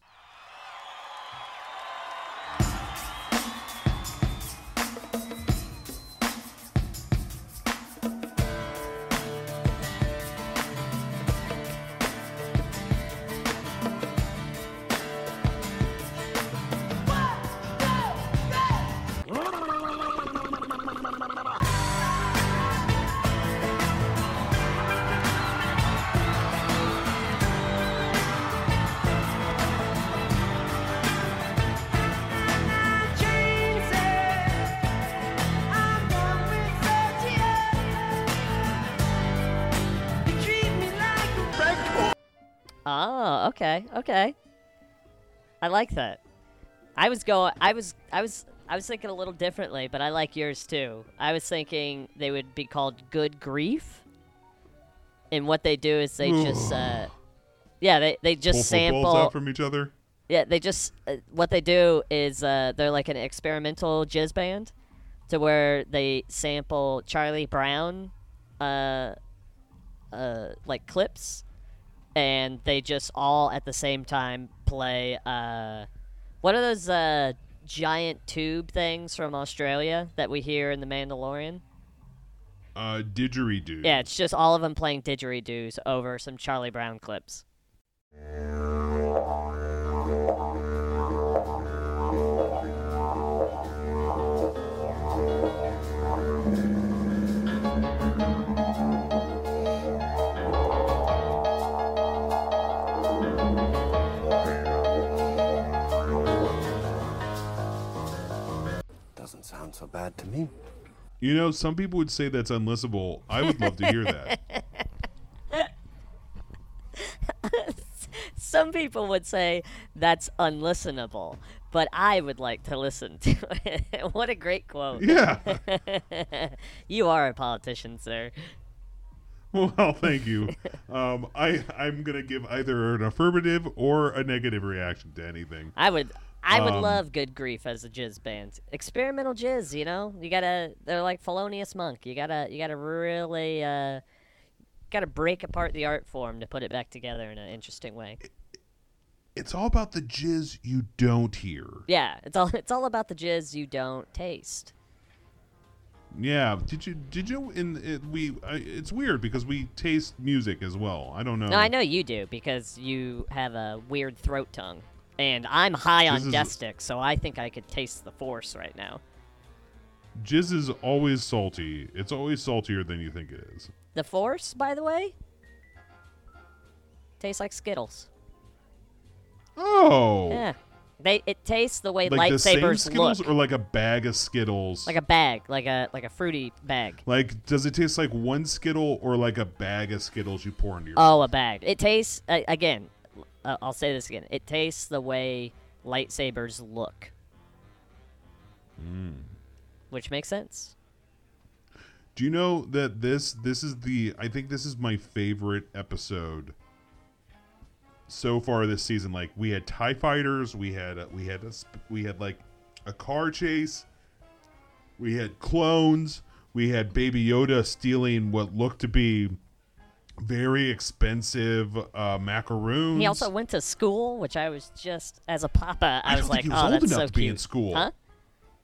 Okay, okay. I like that. I was going. I was. I was. I was thinking a little differently, but I like yours too. I was thinking they would be called Good Grief, and what they do is they just. Uh, yeah, they they just Pull sample. footballs out from each other. Yeah, they just uh, what they do is uh, they're like an experimental jizz band, to where they sample Charlie Brown, uh, uh, like clips, and they just all at the same time play. Uh, what are those uh, giant tube things from Australia that we hear in The Mandalorian? Uh, didgeridoo. Yeah, it's just all of them playing didgeridoos over some Charlie Brown clips. Sound so bad to me. You know, some people would say that's unlistenable. I would love to hear that. Some people would say that's unlistenable, but I would like to listen to it. what a great quote. Yeah. you are a politician, sir. Well, thank you. Um, I I'm gonna give either an affirmative or a negative reaction to anything. I would I would Um, love Good Grief as a jizz band. Experimental jizz, you know? You gotta they're like Felonious Monk. You gotta you gotta really uh gotta break apart the art form to put it back together in an interesting way. It's all about the jizz you don't hear. Yeah, it's all it's all about the jizz you don't taste. Yeah. Did you did you in it, we? I, it's weird because we taste music as well. I don't know. No, I know you do because you have a weird throat tongue. And I'm high on This is- Destic, so I think I could taste the force right now. Jizz is always salty. It's always saltier than you think it is. The force, by the way, tastes like Skittles. Oh. Yeah. They it tastes the way Like the same Skittles look. or like a bag of Skittles? like a bag, like a like a fruity bag. Like, does it taste like one Skittle or like a bag of Skittles you pour into your? Oh, a bag. It tastes uh, again. Uh, I'll say this again. It tastes the way lightsabers look. Hmm. Which makes sense. Do you know that this this is the I think this is my favorite episode so far this season. Like we had Tie Fighters, we had we had a, we had like a car chase, we had clones, we had Baby Yoda stealing what looked to be very expensive uh, macaroons. He also went to school, which I was just as a papa. I, I was like, he was oh, old that's enough so to be cute. in school. Huh?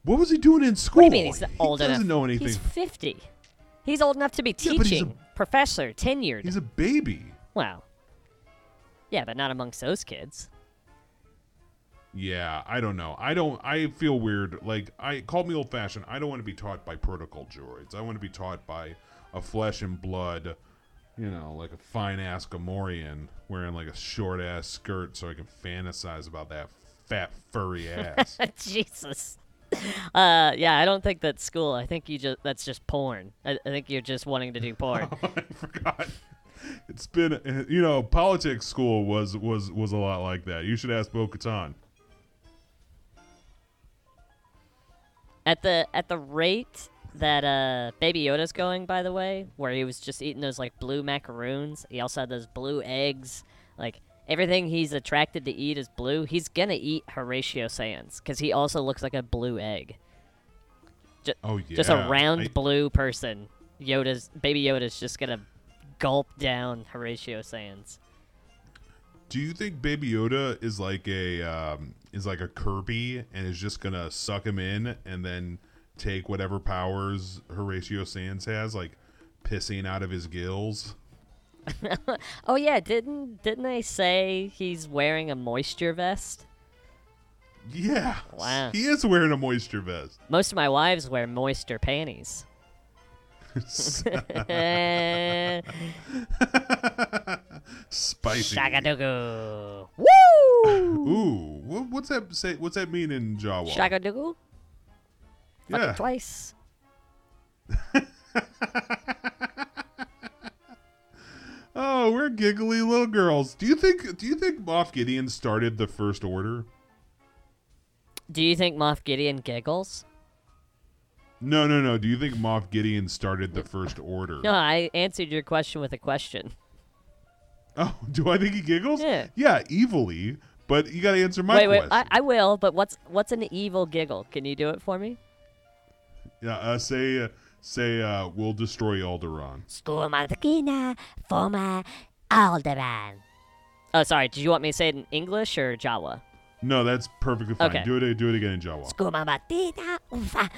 What was he doing in school? What do you mean he's not he old doesn't know anything. He's 50. He's old enough to be teaching, Yeah, teaching, professor, tenured. He's a baby. Wow. Yeah, but not amongst those kids. Yeah, I don't know. I don't. I feel weird. Like I call me old fashioned. I don't want to be taught by protocol droids. I want to be taught by a flesh and blood. You know, like a fine ass Gamorrean wearing like a short ass skirt, so I can fantasize about that fat furry ass. Jesus. Uh, yeah, I don't think that's school. I think you just that's just porn. I, I think you're just wanting to do porn. oh, I forgot. It's been, you know, politics school was was was a lot like that. You should ask Bo Katan. at the at the rate that uh Baby Yoda's going, by the way, where he was just eating those like blue macaroons. He also had those blue eggs. Like everything he's attracted to eat is blue. He's gonna eat Horatio Sanz because he also looks like a blue egg. Ju- Oh yeah, just a round I- blue person. Yoda's Baby Yoda's just gonna gulp down Horatio Sanz. Do you think Baby Yoda is like a um, is like a Kirby and is just gonna suck him in and then take whatever powers Horatio Sanz has, like pissing out of his gills? Oh yeah, didn't didn't they say he's wearing a moisture vest? Yeah. Wow. He is wearing a moisture vest. Most of my wives wear moisture panties. Spicy. Shagadugu. Woo! Ooh, what's that say? What's that mean in Jawa? Shagadugu? Fuck Yeah. twice. Oh, we're giggly little girls. Do you think? Do you think Moff Gideon started the First Order? Do you think Moff Gideon giggles? No, no, no. Do you think Moff Gideon started the First Order? No, I answered your question with a question. Oh, do I think he giggles? Yeah. Yeah, evilly. But you got to answer my wait, question. wait, I, I will, but what's what's an evil giggle? Can you do it for me? Yeah, uh, say, uh, say, uh, we'll destroy Alderaan. Skumamakina forma Alderan. Oh, sorry. Did you want me to say it in English or Jawa? No, that's perfectly fine. Okay. Do it. Do it again in Jawa. Skumamatita ufa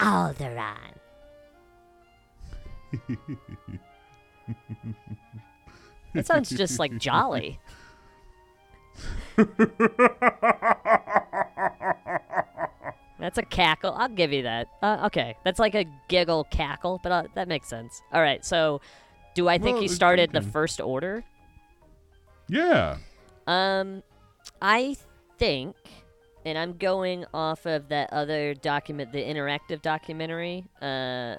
Alderan. That sounds just like jolly. That's a cackle. I'll give you that. Uh, okay, that's like a giggle cackle, but uh, that makes sense. All right, so do I think Well, he started the first order? Yeah. Um, I think, and I'm going off of that other document, the interactive documentary, uh,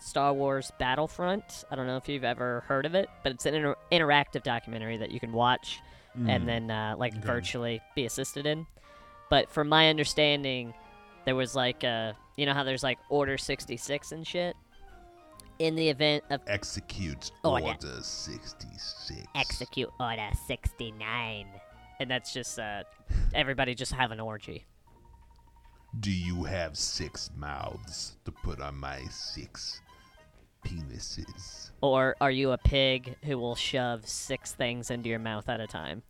Star Wars Battlefront. I don't know if you've ever heard of it, but it's an inter- interactive documentary that you can watch and then uh, like Okay. virtually be assisted in. But from my understanding, there was like, uh, you know how there's like Order 66 and shit. In the event of Execute Order. Order 66. execute Order 69, and that's just uh, everybody just have an orgy. Do you have six mouths to put on my six penises? Or are you a pig who will shove six things into your mouth at a time?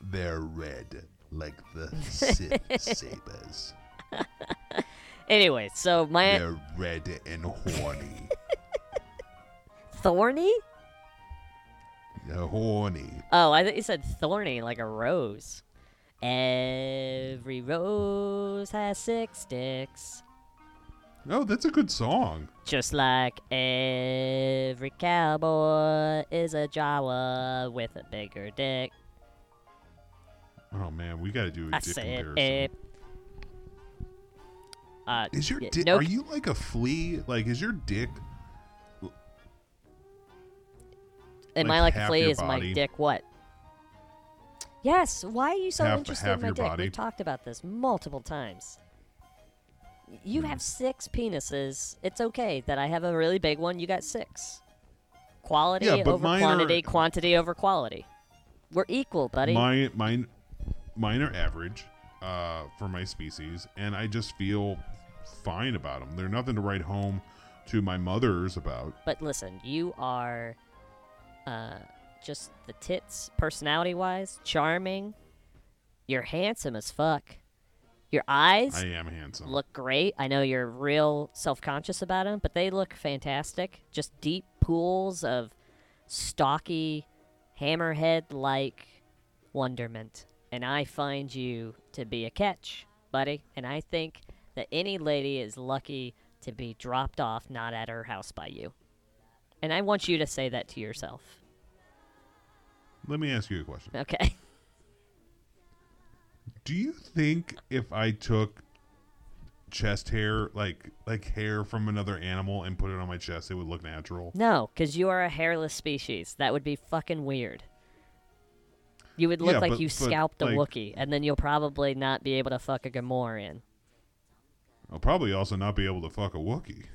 They're red like the Sith sabers. Anyway, so my They're red and horny. thorny? They're horny. Oh, I thought you said thorny, like a rose. Every rose has six sticks, Oh, that's a good song. just like every cowboy is a Jawa with a bigger dick. Oh man, we got to do a I dick said comparison. Uh, Is your dick? no Are you like a flea? Like, is your dick? Am like I like a flea? Is my dick what? Yes. Why are you so Half- interested half in my dick? body. We've talked about this multiple times. You Hmm. have six penises. It's okay that I have a really big one. You got six. Quality Yeah, over quantity, are- quantity over quality. We're equal, buddy. Mine, mine, mine are average uh, for my species, and I just feel fine about them. They're nothing to write home to my mothers about. But listen, you are uh, just the tits, personality wise, charming. You're handsome as fuck. Your eyes I am handsome. look great. I know you're real self conscious about them, but they look fantastic. Just deep pools of stocky, hammerhead like wonderment. And I find you to be a catch, buddy. And I think that any lady is lucky to be dropped off not at her house by you. And I want you to say that to yourself. Let me ask you a question. Okay. Do you think if I took chest hair, like like hair from another animal, and put it on my chest, it would look natural? No, because you are a hairless species. That would be fucking weird. You would look Yeah, like but- you but, scalped a like- Wookiee, and then you'll probably not be able to fuck a Gamorrean. I'll probably also not be able to fuck a Wookiee.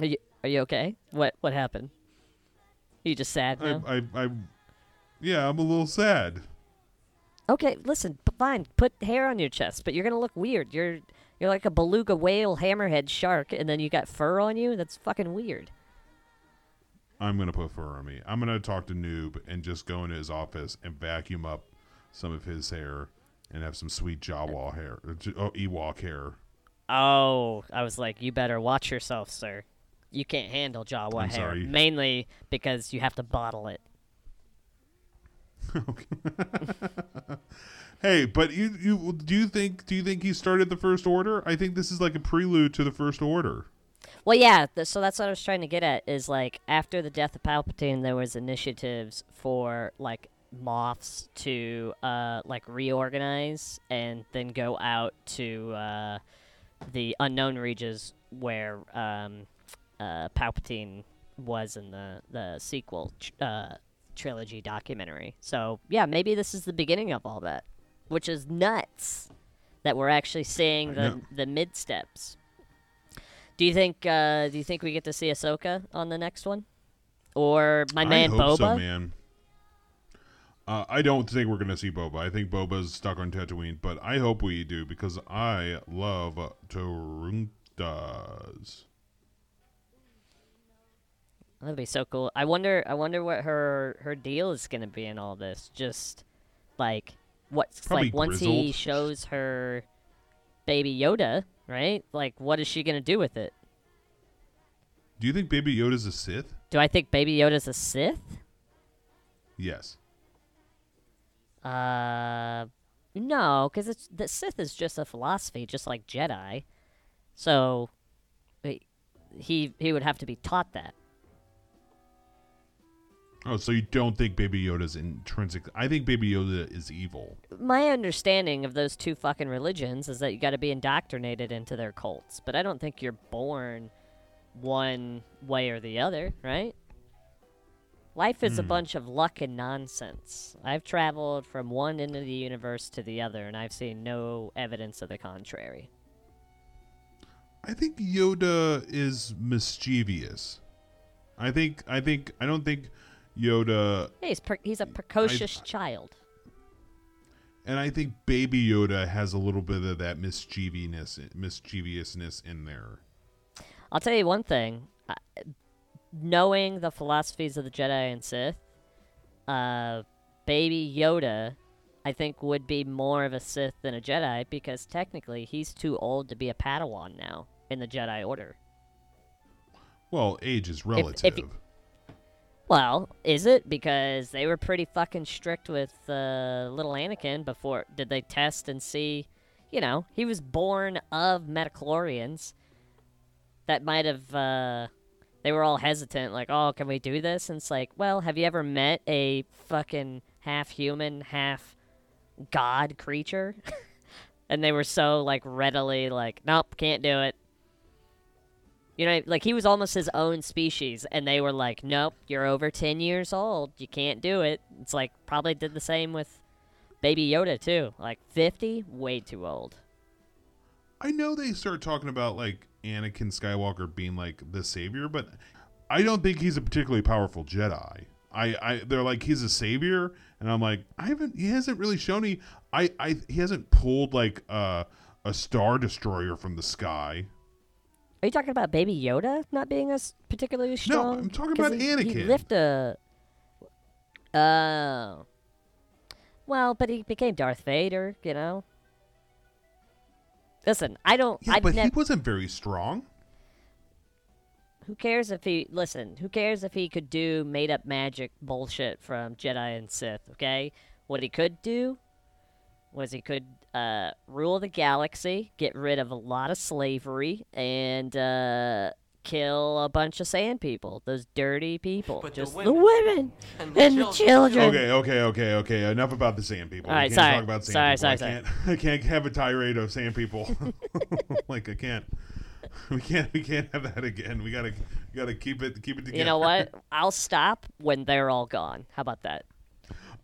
Are you, are you okay? What what happened? you just sad now? I, I, I, yeah, I'm a little sad. Okay, listen, p- fine. Put hair on your chest, but you're gonna look weird. You're you're like a beluga whale, hammerhead shark, and then you got fur on you. That's fucking weird. I'm gonna put fur on me. I'm gonna talk to Noob and just go into his office and vacuum up some of his hair and have some sweet Jawa hair, uh, oh, Ewok hair. Oh, I was like, you better watch yourself, sir. You can't handle Jawa I'm hair, sorry. mainly because you have to bottle it. Hey, but you, you do you think do you think he started the first order? I think this is like a prelude to the first order. Well, yeah. Th- so that's what I was trying to get at. Is like after the death of Palpatine, there was initiatives for like Moffs to uh, like reorganize and then go out to uh, the unknown regions where um, uh, Palpatine was in the the sequel tr- uh, trilogy documentary. So yeah, maybe this is the beginning of all that, which is nuts that we're actually seeing the the mid steps. Do you think uh, do you think we get to see Ahsoka on the next one, or my man I hope Boba? so, man. Uh, I don't think we're gonna see Boba. I think Boba's stuck on Tatooine, but I hope we do because I love Toruntas. That'd be so cool. I wonder. I wonder what her her deal is gonna be in all this. Just like what's Probably like once he shows her baby Yoda, right? Like what is she gonna do with it? Do you think Baby Yoda's a Sith? Do I think Baby Yoda's a Sith? Yes. Uh, no, because it's the Sith is just a philosophy, just like Jedi. So he he he would have to be taught that. Oh, so you don't think Baby Yoda's intrinsic? I think Baby Yoda is evil. my understanding of those two fucking religions is that you got to be indoctrinated into their cults, but I don't think you're born one way or the other, right? Life is a Hmm. bunch of luck and nonsense. I've traveled from one end of the universe to the other, and I've seen no evidence of the contrary. I think Yoda is mischievous. I think I think I don't think Yoda Hey, he's, per- he's a precocious child. and I think Baby Yoda has a little bit of that mischievousness mischievousness in there. I'll tell you one thing. I, knowing the philosophies of the Jedi and Sith, uh, Baby Yoda, I think, would be more of a Sith than a Jedi because technically he's too old to be a Padawan now in the Jedi Order. Well, age is if relative. you- Well, is it? Because they were pretty fucking strict with uh, little Anakin before. Did they test and see? You know, he was born of midi-chlorians. That might have. Uh, they were all hesitant, like, "Oh, can we do this?" And it's like, well, have you ever met a fucking half human, half god creature? and they were so like readily like, "Nope, can't do it." You know, like he was almost his own species, and they were like, "Nope, you're over ten years old. You can't do it." It's like probably did the same with Baby Yoda too. Like fifty, way too old. I know they start talking about like Anakin Skywalker being like the savior, but I don't think he's a particularly powerful Jedi. I, I they're like he's a savior, and I'm like I haven't. He hasn't really shown me. I, I he hasn't pulled like uh, a star destroyer from the sky. Are you talking about Baby Yoda not being as particularly strong? No, I'm talking about he, He Anakin. lift a. Oh. Well, but he became Darth Vader. You know. Listen, I don't. Yeah, I've but he wasn't very strong. Who cares if he listen? Who cares if he could do made up magic bullshit from Jedi and Sith? Okay, what he could do was he could uh, rule the galaxy, get rid of a lot of slavery, and uh, kill a bunch of sand people. Those dirty people, But the just women the women and and, the the children- children. Okay, okay, okay, okay. Enough about the sand people. All We right, can't sorry. talk about sand Sorry, people. sorry, I sorry. can't. I can't have a tirade of sand people. like I can't. We can't. We can't have that again. We gotta. We gotta keep it. Keep it together. You know what? I'll stop when they're all gone. How about that?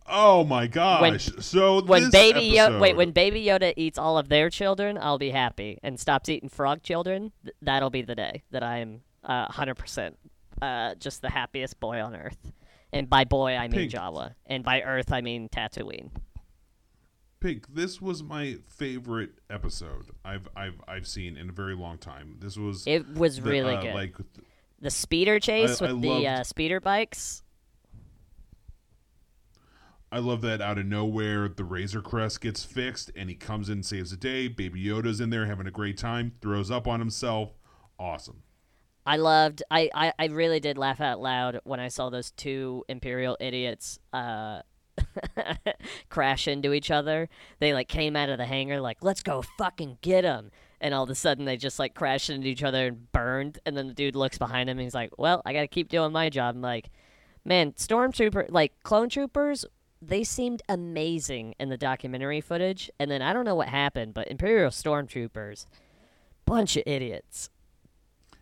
Oh my gosh! so when this baby Yoda, wait, when baby Yoda eats all of their children, I'll be happy, and stops eating frog children. Th- that'll be the day that I am uh, hundred percent uh, just the happiest boy on earth. And by boy, I mean Pink. Jawa, and by Earth, I mean Tatooine. Pink, this was my favorite episode I've I've I've seen in a very long time. This was It was the, really uh, good. Like The speeder chase I with the uh, loved- speeder bikes. I love that out of nowhere the Razor Crest gets fixed and he comes in and saves the day. Baby Yoda's in there having a great time, throws up on himself. Awesome. I loved. I, I, I really did laugh out loud when I saw those two Imperial idiots uh, crash into each other. They like came out of the hangar like, "Let's go fucking get them," and all of a sudden they just like crashed into each other and burned. And then the dude looks behind him and he's like, "Well, I got to keep doing my job." I'm like, man, stormtrooper like clone troopers. They seemed amazing in the documentary footage, and then I don't know what happened, but Imperial stormtroopers, bunch of idiots.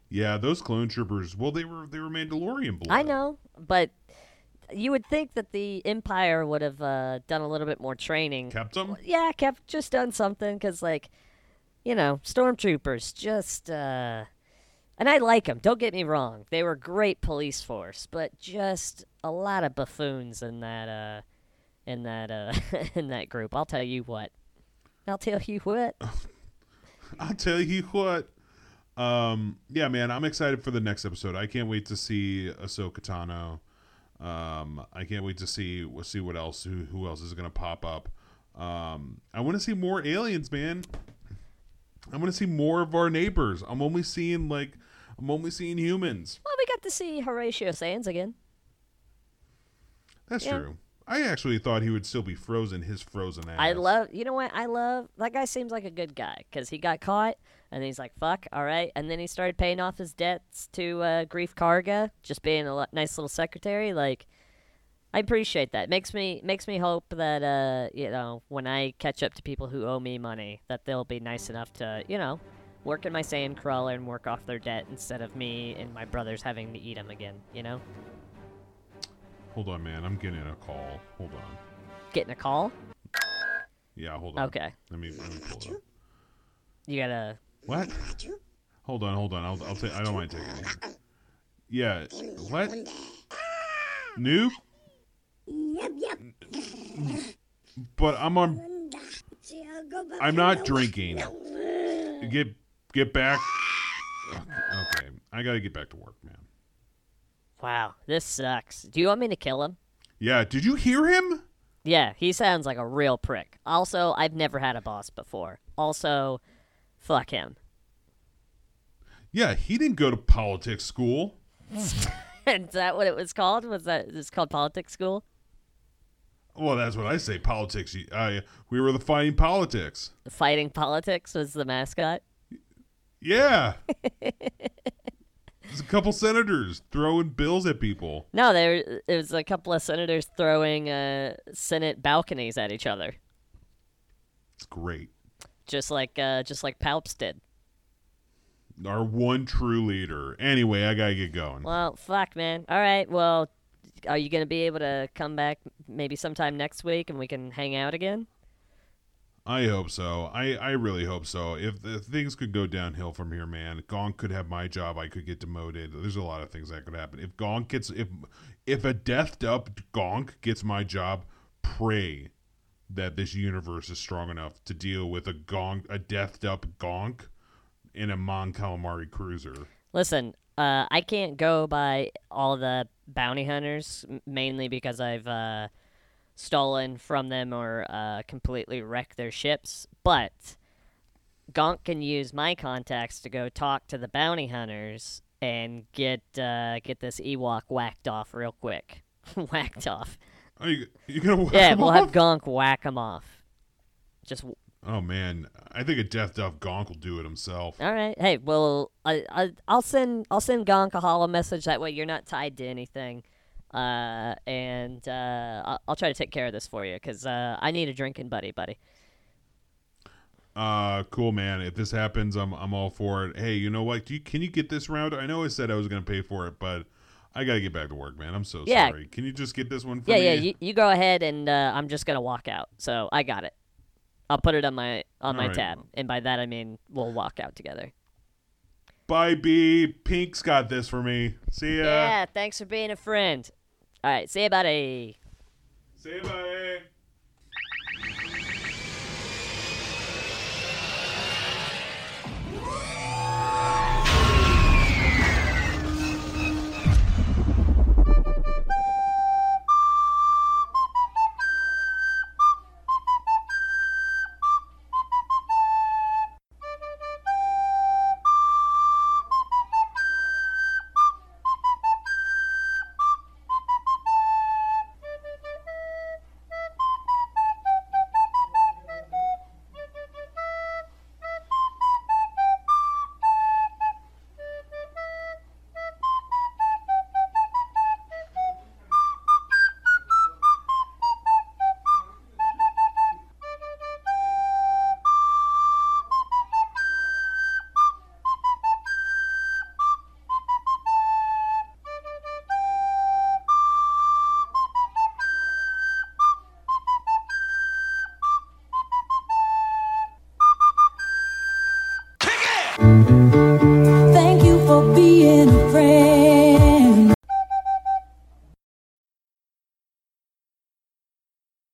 Yeah, those clone troopers. Well, they were they were Mandalorian blood. I know, but you would think that the Empire would have uh, done a little bit more training. Kept them. Yeah, kept just done something because, like, you know, stormtroopers just. uh And I like them. Don't get me wrong; they were great police force, but just a lot of buffoons in that. uh in that uh in that group. I'll tell you what. I'll tell you what. I'll tell you what. Um, yeah, man, I'm excited for the next episode. I can't wait to see Ahsoka Tano. Um, I can't wait to see we'll see what else who who else is gonna pop up. Um, I want to see more aliens, man. I want to see more of our neighbors. I'm only seeing like I'm only seeing humans. Well, we got to see Horatio Sanz again. That's Yeah. true. I actually thought he would still be frozen. His frozen ass. I love, you know what? I love that guy. Seems like a good guy because he got caught and he's like, "Fuck, all right." And then he started paying off his debts to uh, Greef Karga, just being a lo- nice little secretary. Like, I appreciate that. Makes me makes me hope that uh, you know, when I catch up to people who owe me money, that they'll be nice enough to, you know, work in my sand crawler and work off their debt instead of me and my brothers having to eat them again. You know, Hold on, man. I'm getting a call. Hold on. getting a call. Yeah, hold on. Okay. Let me let me pull it up. You gotta. What? Hold on, hold on. I'll I'll take. I don't mind taking it. Yeah. What? Noob. Yep. Yep. But I'm on. I'm not drinking. Get get back. Okay, I gotta get back to work, man. Wow, this sucks. Do you want me to kill him? Yeah. Did you hear him? Yeah, he sounds like a real prick. Also, I've never had a boss before. Also, fuck him. Yeah, he didn't go to politics school. Is that what it was called? Was that it's called politics school? Well, that's what I say. Politics. I we were the fighting politics. Fighting politics was the mascot. Yeah. There's a couple senators throwing bills at people. No, there it was a couple of senators throwing uh, Senate balconies at each other, It's great. just like uh, just like Palps did. Our one true leader. Anyway, I gotta get going. Well, fuck, man. All right, well, are you gonna be able to come back maybe sometime next week and we can hang out again? I hope so. I, I really hope so. If, things could go downhill from here, man, Gonk could have my job. I could get demoted. There's a lot of things that could happen. If Gonk gets if if a deathed up Gonk gets my job, pray that this universe is strong enough to deal with a Gonk a deathed up Gonk in a Mon Calamari cruiser. Listen, uh, I can't go by all the bounty hunters, mainly because I've uh, stolen from them or uh, completely wreck their ships. But Gonk can use my contacts to go talk to the bounty hunters and get uh, get this Ewok whacked off real quick. whacked off. Are you you gonna whack Yeah, we'll off? have Gonk whack him off. Just Oh man, I think a death up Gonk will do it himself. All right. Hey, well, I, I I'll send I'll send Gonk a holo message. That way, you're not tied to anything. Uh, and uh, I'll, I'll try to take care of this for you because uh, I need a drinking buddy, buddy. Uh, cool, man. If this happens, I'm I'm all for it. Hey, you know what? Do you, can you get this round? I know I said I was gonna pay for it, but I gotta get back to work, man. I'm so Yeah. sorry. Can you just get this one for Yeah, me? yeah. You, you go ahead, and uh, I'm just gonna walk out. So I got it. I'll put it on my on my All right. tab, and by that I mean we'll walk out together. Bye, B. Pink's got this for me. See ya. yeah. Thanks for being a friend. All right. See you, buddy. See ya, bye.